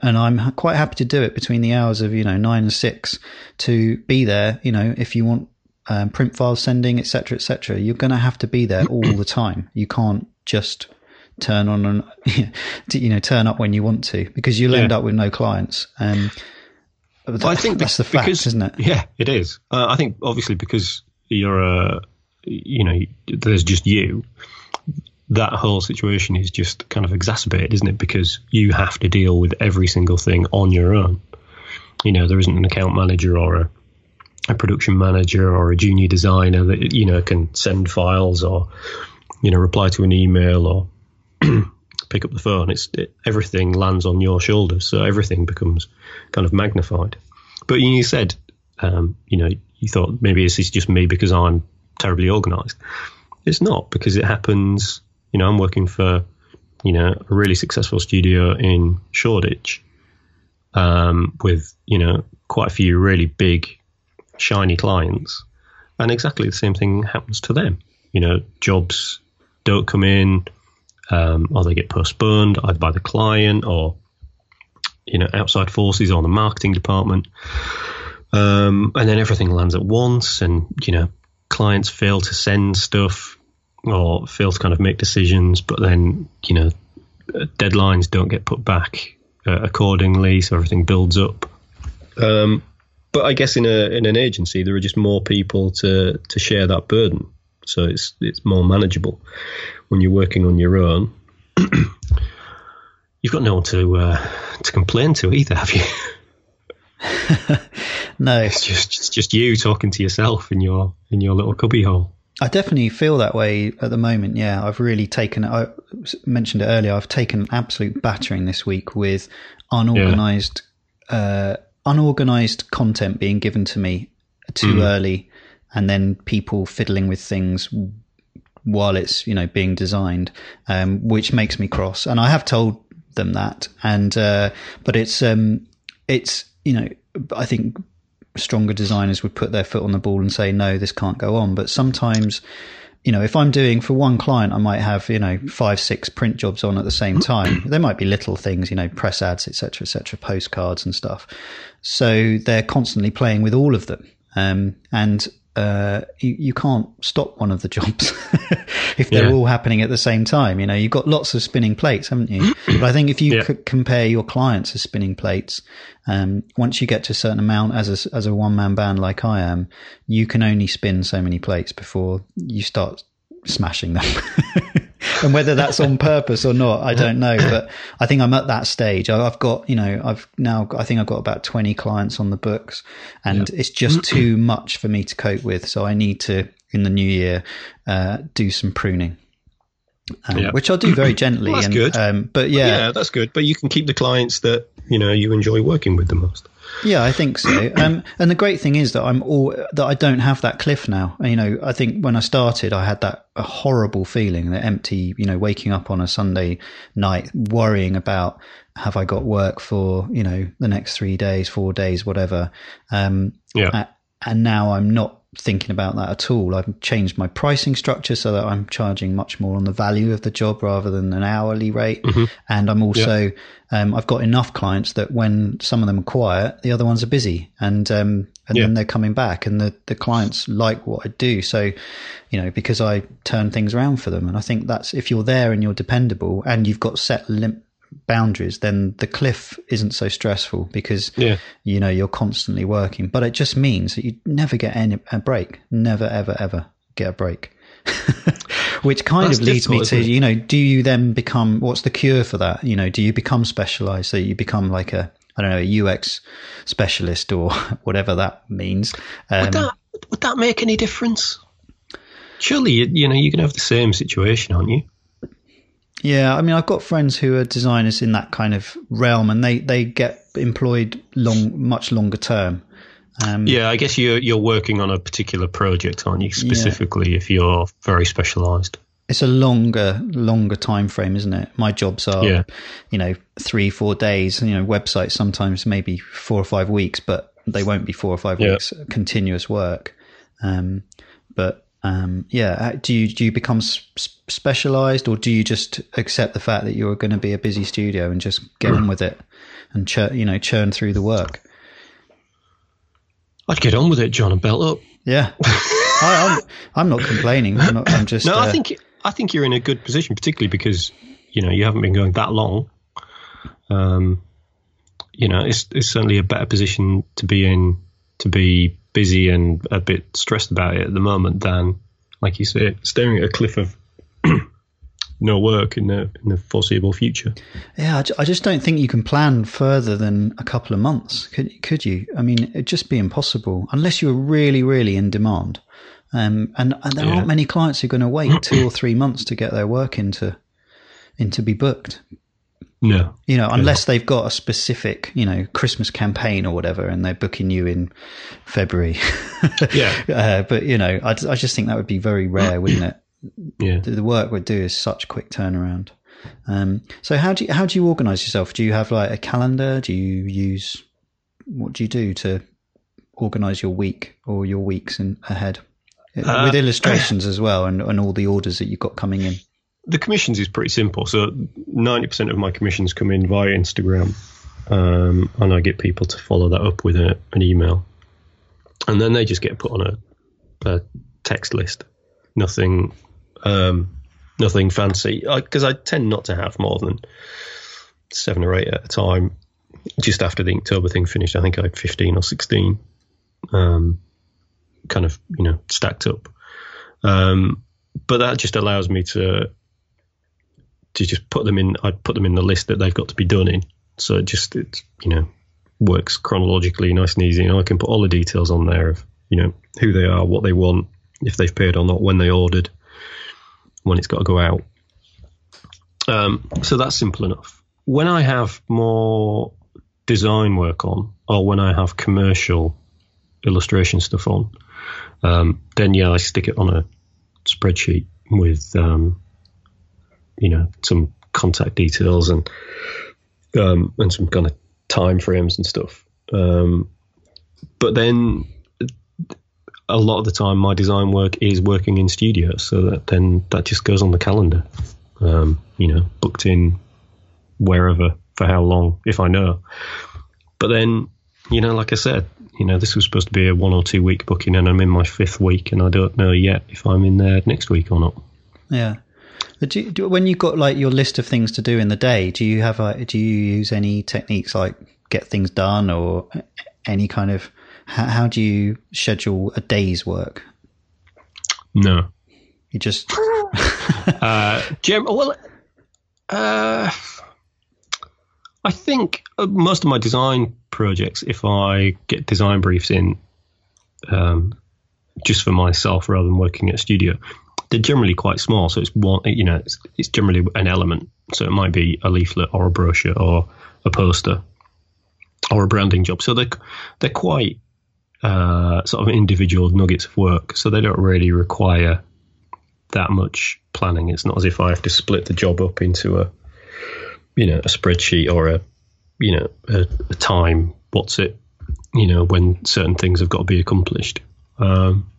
And I'm quite happy to do it between the hours of you know nine and six to be there. You know, if you want um, print file sending, etc., etc., you're going to have to be there all the time. You can't just turn on and you know turn up when you want to because you'll end up with no clients. Um, but I think that's the fact, because, isn't it? Yeah, it is. Uh, I think obviously because you're a, you know, there's just you. That whole situation is just kind of exacerbated, isn't it? Because you have to deal with every single thing on your own. You know, there isn't an account manager or a, a production manager or a junior designer that you know can send files or you know reply to an email or pick up the phone. It's it, everything lands on your shoulders, so everything becomes kind of magnified. But you said, um, you know, you thought maybe this is just me because I'm terribly organised. It's not because it happens. You know, I'm working for you know a really successful studio in Shoreditch um, with you know quite a few really big shiny clients, and exactly the same thing happens to them. You know, jobs don't come in, um, or they get postponed either by the client or you know outside forces or the marketing department, um, and then everything lands at once, and you know clients fail to send stuff or fail to kind of make decisions, but then you know deadlines don't get put back uh, accordingly, so everything builds up. Um, but I guess in a in an agency there are just more people to to share that burden, so it's it's more manageable when you're working on your own. You've got no one to uh, to complain to either, have you? No, It's just it's just you talking to yourself in your in your little cubby hole. I definitely feel that way at the moment. Yeah, I've really taken. I mentioned it earlier. I've taken an absolute battering this week with unorganized, uh, unorganized content being given to me too early, and then people fiddling with things while it's you know being designed, um, which makes me cross. And I have told them that, and uh, but it's um, it's you know I think stronger designers would put their foot on the ball and say no this can't go on. But sometimes you know if i'm doing for one client i might have you know five six print jobs on at the same time. There might be little things you know press ads etc etc postcards and stuff. So they're constantly playing with all of them. Um, and uh, you, you can't stop one of the jobs if they're Yeah. all happening at the same time. You know, you've got lots of spinning plates, haven't you? but I think if you Yeah. c- compare your clients as spinning plates, um, once you get to a certain amount as a, as a one man band like I am, you can only spin so many plates before you start smashing them. and whether that's on purpose or not, I don't know. But I think I'm at that stage. I've got, you know, I've now, I think I've got about 20 clients on the books and it's just too much for me to cope with. So I need to, in the new year, uh, do some pruning. Um, Yeah. Which I'll do very gently. Well, that's and, good. Um, but Yeah. yeah, that's good. But you can keep the clients that you know you enjoy working with the most. Yeah, I think so. Um, and the great thing is that I'm all that I don't have that cliff now. You know, I think when I started, I had that a horrible feeling, that empty. You know, waking up on a Sunday night, worrying about have I got work for you know the next three days, four days, whatever. Um, yeah. And now I'm not thinking about that at all. I've changed my pricing structure so that I'm charging much more on the value of the job rather than an hourly rate. Mm-hmm. And I'm also, yeah. um, I've got enough clients that when some of them are quiet, the other ones are busy and, um, and yeah. then they're coming back and the, the clients like what I do. So, you know, because I turn things around for them. And I think that's if you're there and you're dependable and you've got set lim- boundaries, then the cliff isn't so stressful because yeah. you know you're constantly working. But it just means that you never get any a break. Never, ever, ever get a break. Which kind That's of leads me to you know, do you then become what's the cure for that? You know, do you become specialized so you become like a I don't know a UX specialist or whatever that means? Um, would that would that make any difference? Surely you, you know you can have the same situation, aren't you? Yeah, I mean, I've got friends who are designers in that kind of realm, and they, they get employed long, much longer term. Um, yeah, I guess you're you're working on a particular project, aren't you? Specifically, yeah. if you're very specialised. It's a longer longer time frame, isn't it? My jobs are, yeah. you know, three four days. You know, websites sometimes maybe four or five weeks, but they won't be four or five yeah. weeks continuous work. Um, but um, yeah, do you do you become specialized, or do you just accept the fact that you're going to be a busy studio and just get on with it and chur- you know churn through the work? I'd get on with it, Jon, and belt up. Yeah, I, am I'm, I'm not complaining. I'm, not, I'm just no. Uh, I think I think you're in a good position, particularly because you know you haven't been going that long. Um, you know, it's it's certainly a better position to be in to be busy and a bit stressed about it at the moment than, like you say, staring at a cliff of no work in the in the foreseeable future. Yeah, I just don't think you can plan further than a couple of months. Could could you? I mean, it'd just be impossible unless you were really, really in demand. Um, and, and there yeah. aren't many clients who are going to wait two or three months to get their work into into be booked. No. You know, unless they've got a specific, you know, Christmas campaign or whatever, and they're booking you in February. yeah. Uh, but, you know, I, I just think that would be very rare, wouldn't it? Yeah. The, the work would do is such quick turnaround. Um, so how do you, how do you organize yourself? Do you have like a calendar? Do you use, what do you do to organize your week or your weeks in, ahead? Uh, With illustrations as well and, and all the orders that you've got coming in the commissions is pretty simple. So ninety percent of my commissions come in via Instagram, um, and I get people to follow that up with a, an email, and then they just get put on a, a text list. Nothing, um, nothing fancy. Because I, I, tend not to have more than seven or eight at a time. Just after the Inktober thing finished, I think I had fifteen or sixteen, um, kind of you know stacked up. Um, but that just allows me to to just put them in. I put them in the list that they've got to be done in. So it just it you know works chronologically, nice and easy, and I can put all the details on there of you know who they are, what they want, if they've paid or not, when they ordered, when it's got to go out. Um, so that's simple enough. When I have more design work on, or when I have commercial illustration stuff on, um, then yeah, I stick it on a spreadsheet with um, you know some contact details and um, and some kind of time frames and stuff. Um, but then a lot of the time, my design work is working in studio, so that then that just goes on the calendar. Um, you know, booked in wherever for how long, if I know. But then, you know, like I said, you know, this was supposed to be a one or two week booking, and I'm in my fifth week, and I don't know yet if I'm in there next week or not. Yeah. Do you, do, when you've got like your list of things to do in the day, do you have a, do you use any techniques like get things done or any kind of how, how do you schedule a day's work? No, you just uh, Jim. Well, uh, I think uh, most of my design projects, if I get design briefs in, um, just for myself rather than working at a studio, they're generally quite small. So it's one, you know, it's, it's generally an element. So it might be a leaflet or a brochure or a poster. or a branding job. So they're they're quite uh, sort of individual nuggets of work. So they don't really require that much planning. It's not as if I have to split the job up into a you know a spreadsheet or a you know a, a time. What's it? You know when certain things have got to be accomplished. Um,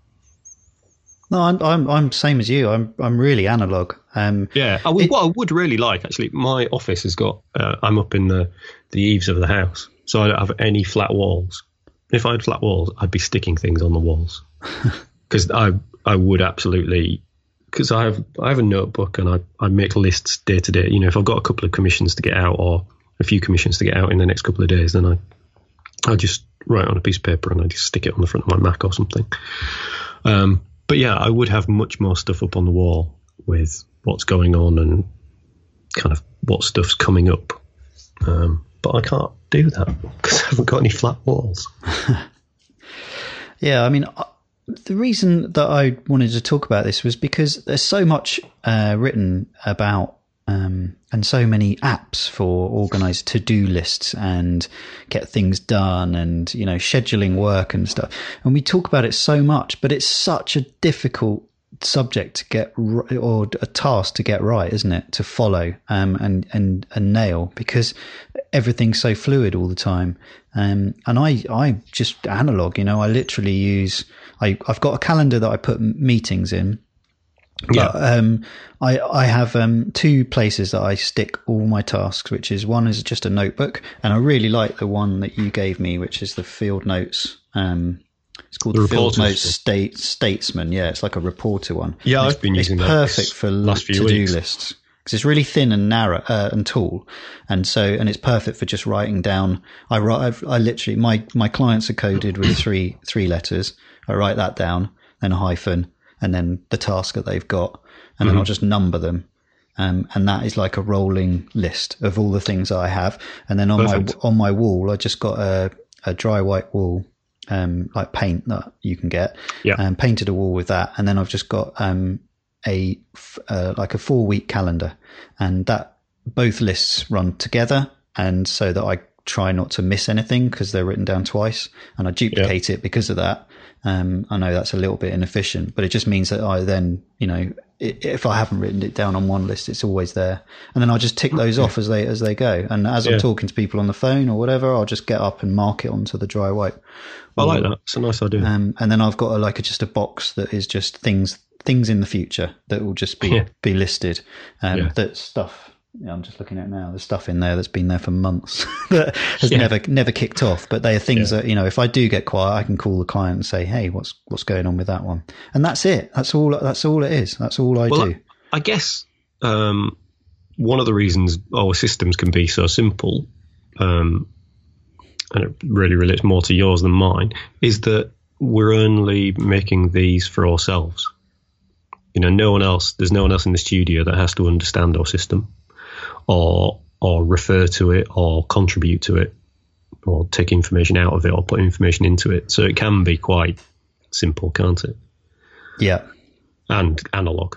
no, I'm I'm I'm same as you. I'm I'm really analog. Um, yeah, I it, what I would really like actually, my office has got. Uh, I'm up in the the eaves of the house, so I don't have any flat walls. If I had flat walls, I'd be sticking things on the walls because I I would absolutely because I have I have a notebook and I, I make lists day to day. You know, if I've got a couple of commissions to get out or a few commissions to get out in the next couple of days, then I I just write on a piece of paper and I just stick it on the front of my Mac or something. Um, but yeah, I would have much more stuff up on the wall with what's going on and kind of what stuff's coming up. Um, but I can't do that because I haven't got any flat walls. yeah, I mean, uh, the reason that I wanted to talk about this was because there's so much uh, written about um, and so many apps for organized to-do lists and get things done and you know scheduling work and stuff. And we talk about it so much but it's such a difficult subject to get or a task to get right isn't it? To follow um, and and and nail because everything's so fluid all the time. Um, and i i just analog you know i literally use i i've got a calendar that i put meetings in yeah. But, um, I I have um, two places that I stick all my tasks, which is one is just a notebook, and I really like the one that you gave me, which is the Field Notes. Um, it's called the, the Field Notes State Statesman. Yeah, it's like a reporter one. Yeah, I've been using that. Perfect for last to do lists because it's really thin and narrow uh, and tall, and so and it's perfect for just writing down. I write. I've, I literally my my clients are coded with three three letters. I write that down, then a hyphen and then the task that they've got, and mm-hmm. then I'll just number them. Um, and that is like a rolling list of all the things I have. And then on Perfect. my on my wall, I just got a, a dry white wall, um, like paint that you can get. Yeah. And um, painted a wall with that, and then I've just got um, a uh, like a four week calendar, and that both lists run together, and so that I try not to miss anything because they're written down twice, and I duplicate it because of that. Um, I know that's a little bit inefficient, but it just means that I then, you know, if I haven't written it down on one list, it's always there, and then I'll just tick those off as they as they go. And as yeah. I'm talking to people on the phone or whatever, I'll just get up and mark it onto the dry wipe. I like that. It's a nice idea. Um, and then I've got a, like a, just a box that is just things things in the future that will just be yeah. be listed. Um, yeah. That stuff yeah, I'm just looking at now. There's stuff in there that's been there for months that has yeah. never never kicked off. But they are things yeah. that you know, if I do get quiet, I can call the client and say, "Hey, what's what's going on with that one?" And that's it. That's all. That's all it is. That's all I well, do. I, I guess um, one of the reasons our systems can be so simple, um, and it really relates more to yours than mine, is that we're only making these for ourselves. You know, no one else. There's no one else in the studio that has to understand our system or or refer to it or contribute to it or take information out of it or put information into it. So it can be quite simple, can't it? Yeah. And analog.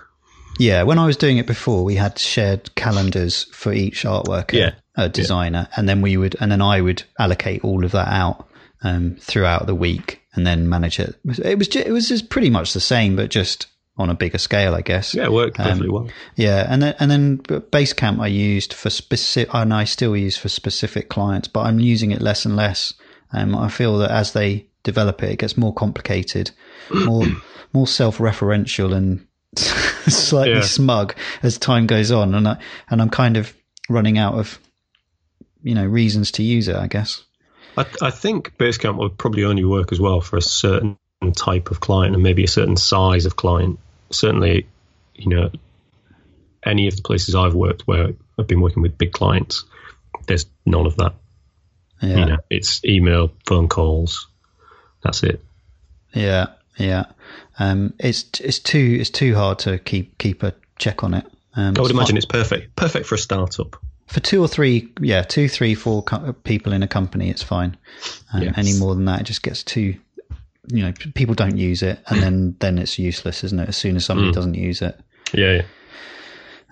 Yeah, when I was doing it before, we had shared calendars for each artwork yeah. a designer, yeah. and then we would, and then I would allocate all of that out um, throughout the week, and then manage it. It was it was just pretty much the same, but just on a bigger scale, I guess. Yeah, it worked um, perfectly well. Yeah, and then and then Basecamp I used for specific, and I still use for specific clients, but I'm using it less and less. Um, I feel that as they develop it, it gets more complicated, more more self-referential, and slightly yeah. smug as time goes on, and I and I'm kind of running out of you know reasons to use it. I guess. I, I think Basecamp would probably only work as well for a certain type of client and maybe a certain size of client. Certainly, you know, any of the places I've worked where I've been working with big clients, there's none of that. Yeah. You know, it's email, phone calls. That's it. Yeah, yeah. Um, it's it's too it's too hard to keep keep a check on it. Um, I would imagine it's perfect perfect for a startup. For two or three, yeah, two, three, four co- people in a company, it's fine. Um, yes. Any more than that, it just gets too you know people don't use it, and then then it's useless, isn't it? As soon as somebody mm. doesn't use it. Yeah. yeah.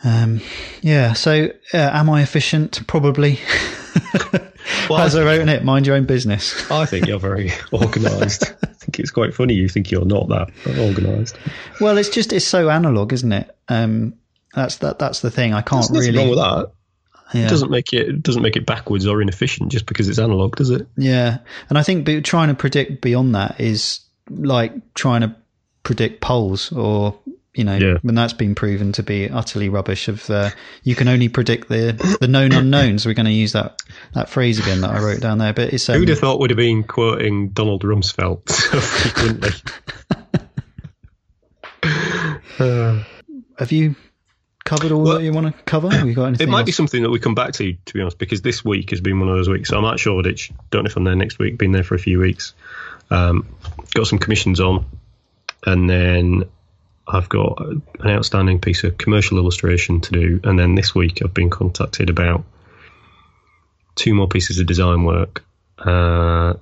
Um, yeah. So, uh, am I efficient? Probably. Well, As I wrote in it, mind your own business. I think you're very organised. I think it's quite funny. You think you're not that organised. Well, it's just it's so analog, isn't it? Um, that's that. That's the thing. I can't There's really. wrong with that. Yeah. It doesn't make it, it doesn't make it backwards or inefficient just because it's analog, does it? Yeah, and I think trying to predict beyond that is like trying to predict polls, or you know, Yeah. when that's been proven to be utterly rubbish. Of uh, you can only predict the the known unknowns. We're going to use that that phrase again that I wrote down there, but it's um, Who'd have thought we'd have been quoting Donald Rumsfeld so frequently? Uh, have you covered all Well, that you want to cover? Have you got anything? it might be something that we come back to, to be honest, because this week has been one of those weeks. So I'm at Shoreditch. Don't know if I'm there next week. Been there for a few weeks. Um, got some commissions on, and then I've got an outstanding piece of commercial illustration to do. And then this week I've been contacted about two more pieces of design work, uh,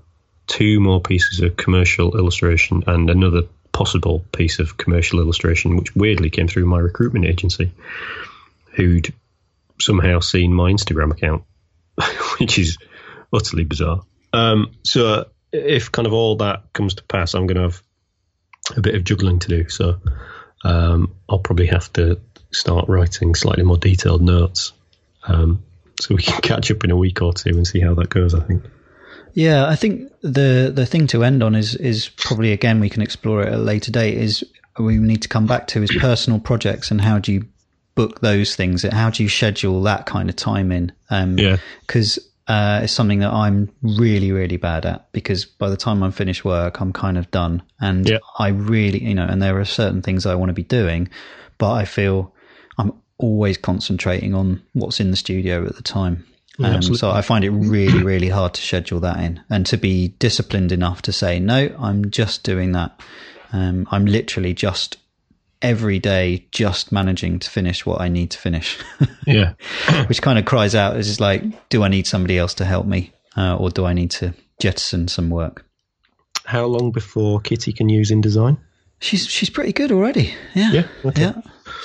two more pieces of commercial illustration, and another possible piece of commercial illustration, which weirdly came through my recruitment agency, who'd somehow seen my Instagram account, which is utterly bizarre. Um, so if kind of all that comes to pass, I'm going to have a bit of juggling to do. So um, I'll probably have to start writing slightly more detailed notes. Um, so we can catch up in a week or two and see how that goes. I think. Yeah, I think the the thing to end on is is probably again we can explore it at a later date. Is we need to come back to is personal projects and how do you book those things? How do you schedule that kind of time in? Um, Yeah. because uh, it's something that I'm really really bad at. Because by the time I'm finished work, I'm kind of done, and Yeah. I really you know, and there are certain things I want to be doing, but I feel I'm always concentrating on what's in the studio at the time. Yeah, Um, absolutely. so I find it really, really hard to schedule that in and to be disciplined enough to say, no, I'm just doing that. Um, I'm literally just every day just managing to finish what I need to finish, Yeah. which kind of cries out as is like, do I need somebody else to help me? Uh, or do I need to jettison some work? How long before Kitty can use InDesign? She's, she's pretty good already. Yeah. Yeah, okay. Yeah.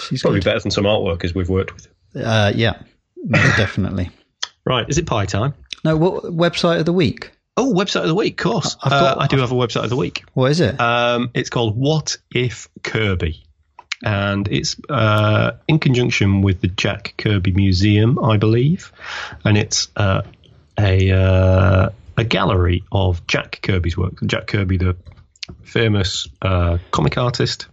She's Probably good. better than some artworkers we've worked with. Uh, yeah, definitely. Right. Is it pie time? No, what website of the week? Oh, website of the week, of course. I've Uh, I do have a website of the week. What is it? Um, it's called What If Kirby, and it's uh, in conjunction with the Jack Kirby Museum, I believe, and it's uh, a uh, a gallery of Jack Kirby's work. Jack Kirby, the famous uh, comic artist,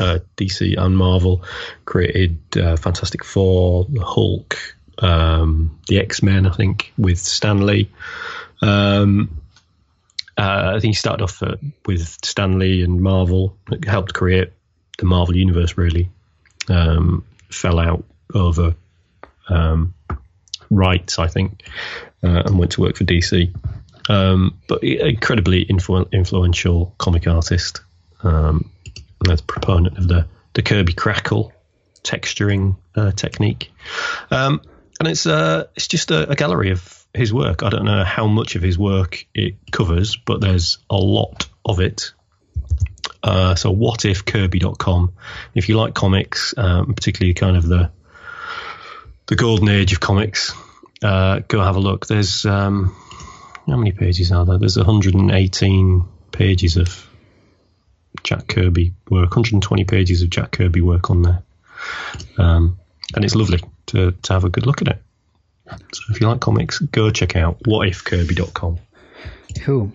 uh, DC and Marvel, created uh, Fantastic Four, Hulk, um, the X Men, I think, with Stan Lee. Um, uh, I think he started off uh, with Stan Lee and Marvel, It helped create the Marvel universe. Really, um, fell out over um, rights, I think, uh, and went to work for DC. Um, but incredibly influ- influential comic artist, um, and a proponent of the the Kirby crackle texturing uh, technique. Um, and it's uh, it's just a, a gallery of his work. I don't know how much of his work it covers, but there's a lot of it. Uh, so whatifkirby.com. If you like comics, um, particularly kind of the the golden age of comics, uh, go have a look. There's um, how many pages are there? There's 118 pages of Jack Kirby work, 120 pages of Jack Kirby work on there, um, and it's lovely to to have a good look at it. So if you like comics, go check out whatifkirby.com. Cool.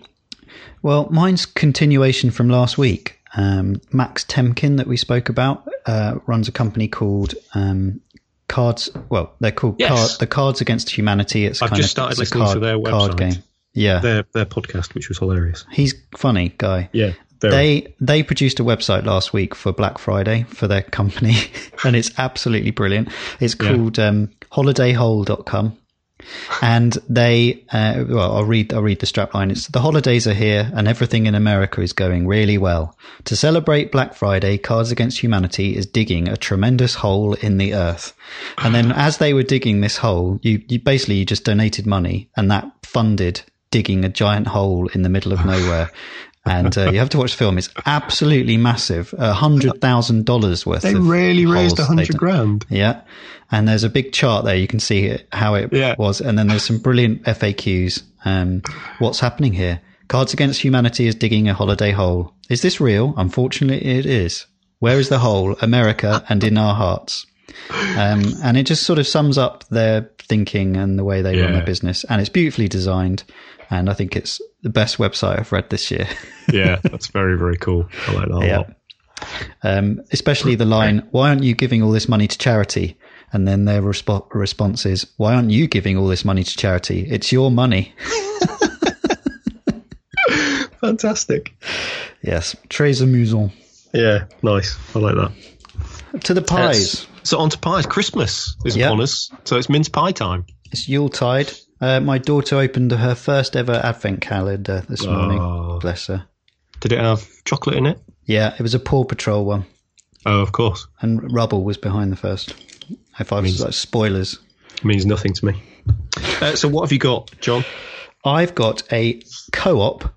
Well, mine's continuation from last week. Um, Max Temkin, that we spoke about, uh, runs a company called um, Cards. Well, they're called Yes. Card, the Cards Against Humanity. It's I've kind just of, started listening card, to their card game. Yeah, Their their podcast, which was hilarious. he's funny guy. Yeah, very. They they produced a website last week for Black Friday for their company, and it's absolutely brilliant. It's called Yeah. um, holidayhole.com. And they, uh, well, I'll read, I'll read the strapline. It's the holidays are here and everything in America is going really well. To celebrate Black Friday, Cards Against Humanity is digging a tremendous hole in the earth. And then as they were digging this hole, you, you basically you just donated money and that funded digging a giant hole in the middle of nowhere. And uh, you have to watch the film. It's absolutely massive, a hundred thousand dollars worth. They really raised a hundred grand. Yeah, and there's a big chart there. You can see it, how it Yeah. was, and then there's some brilliant FAQs. Um, what's happening here? Cards Against Humanity is digging a holiday hole. Is this real? Unfortunately, it is. Where is the hole? America and in our hearts. Um, and it just sort of sums up their thinking and the way they run their business. And it's beautifully designed. And I think it's the best website I've read this year. Yeah, that's very very cool. I like that a Yeah. lot. Um, especially the line, why aren't you giving all this money to charity? And then their respo- response is, why aren't you giving all this money to charity? It's your money. Fantastic. Yes. Très amusant. Yeah, nice. I like that. To the pies. So on to pies. Christmas is Yep. upon us, so it's mince pie time. It's Yuletide. Uh, my daughter opened her first ever advent calendar this morning. Oh. Bless her. Did it have chocolate in it? Yeah, it was a Paw Patrol one. Oh, of course. And Rubble was behind the first. If I was like spoilers. means nothing to me. Uh, so what have you got, Jon? I've got a co-op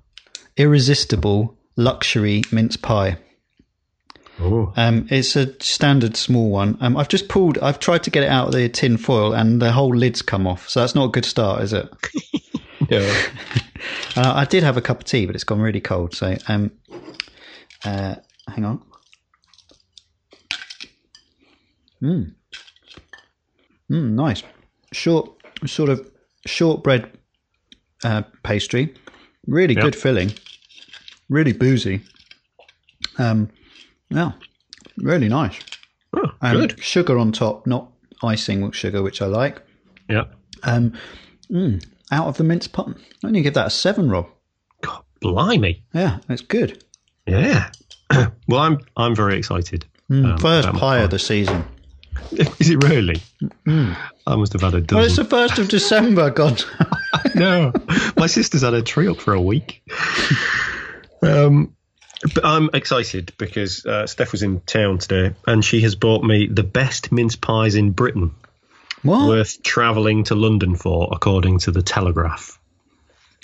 irresistible luxury mince pie. Um, it's a standard small one. Um, I've just pulled. I've tried to get it out of the tin foil, and the whole lid's come off. So that's not a good start, is it? yeah. Uh, I did have a cup of tea, but it's gone really cold. So, um, uh, hang on. Mm. Mm, nice. Short, sort of shortbread uh, pastry. Really Yep. good filling. Really boozy. Um, yeah, really nice. Oh, And good. sugar on top, not icing with sugar, which I like. Yeah. Um, mm, out of the mince pot. I'm going to give that a seven, Rob. God, blimey. Yeah, it's good. Yeah. well, I'm I'm very excited. um, First pie of the season. Is it really? I must have had a dozen. Well, it's the first of December. God, no, my sister's had a tree up for a week. Um, but I'm excited because uh, Steph was in town today, and she has bought me the best mince pies in Britain, what? worth travelling to London for, according to the Telegraph.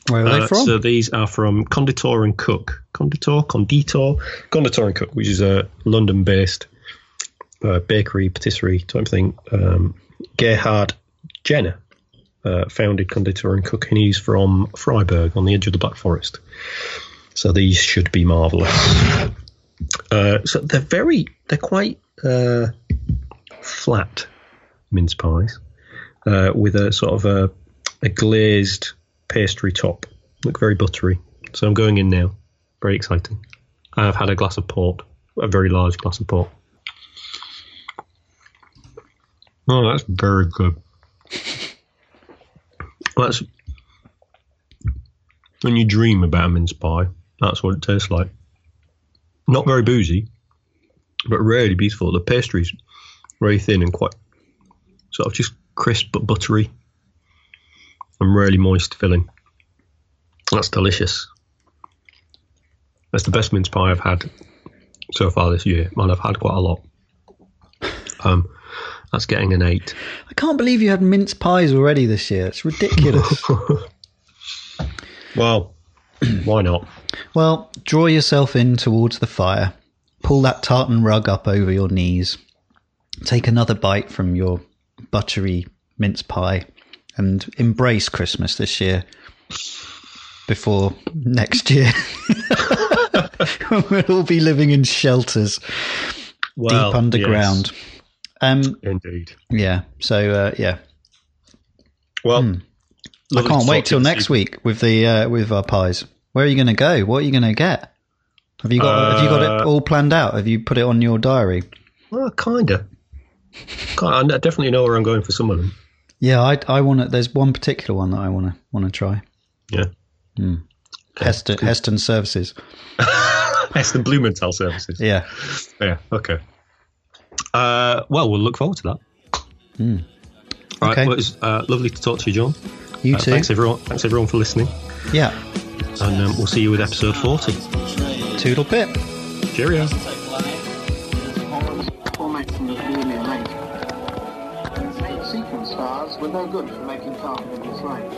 Where are they Uh, from? So these are from Konditor and Cook. Konditor, Konditor, Konditor and Cook, which is a London-based uh, bakery, patisserie type thing. Um, Gerhard Jenne uh, founded Konditor and Cook, and he's from Freiburg on the edge of the Black Forest. So these should be marvelous. Uh, so they're very, they're quite uh, flat mince pies uh, with a sort of a, a glazed pastry top. Look very buttery. So I'm going in now. Very exciting. I've had a glass of port, a very large glass of port. Oh, that's very good. That's when you dream about a mince pie. That's what it tastes like. Not very boozy, but really beautiful. The pastry's very thin and quite sort of just crisp but buttery and really moist filling. That's delicious. That's the best mince pie I've had so far this year, and I've had quite a lot. Um, that's getting an eight. I can't believe you had mince pies already this year. It's ridiculous. Well, why not? well, draw yourself in towards the fire. Pull that tartan rug up over your knees. Take another bite from your buttery mince pie and embrace Christmas this year before next year. we'll all be living in shelters Well, deep underground. Um, indeed. yeah. So uh, yeah, Well, Hmm. I can't wait till next week with the uh, with our pies. Where are you going to go? What are you going to get? Have you got Have you got it Uh, all planned out? Have you put it on your diary? Well, kinda. I definitely know where I'm going for some of them. Yeah, I I want to. There's one particular one that I want to want to try. Yeah. Heston Heston Services. Heston Blumenthal services. Yeah. Yeah. Okay. Uh, well, we'll look forward to that. Right. Okay. Well, it's uh, lovely to talk to you, Jon. You Uh, too. thanks everyone. Thanks everyone for listening, Yeah. and um, we'll see you with episode forty. Toodle pip. Cheerio. Format from the Helium 8. Sequence stars were no good for making carbon in this range.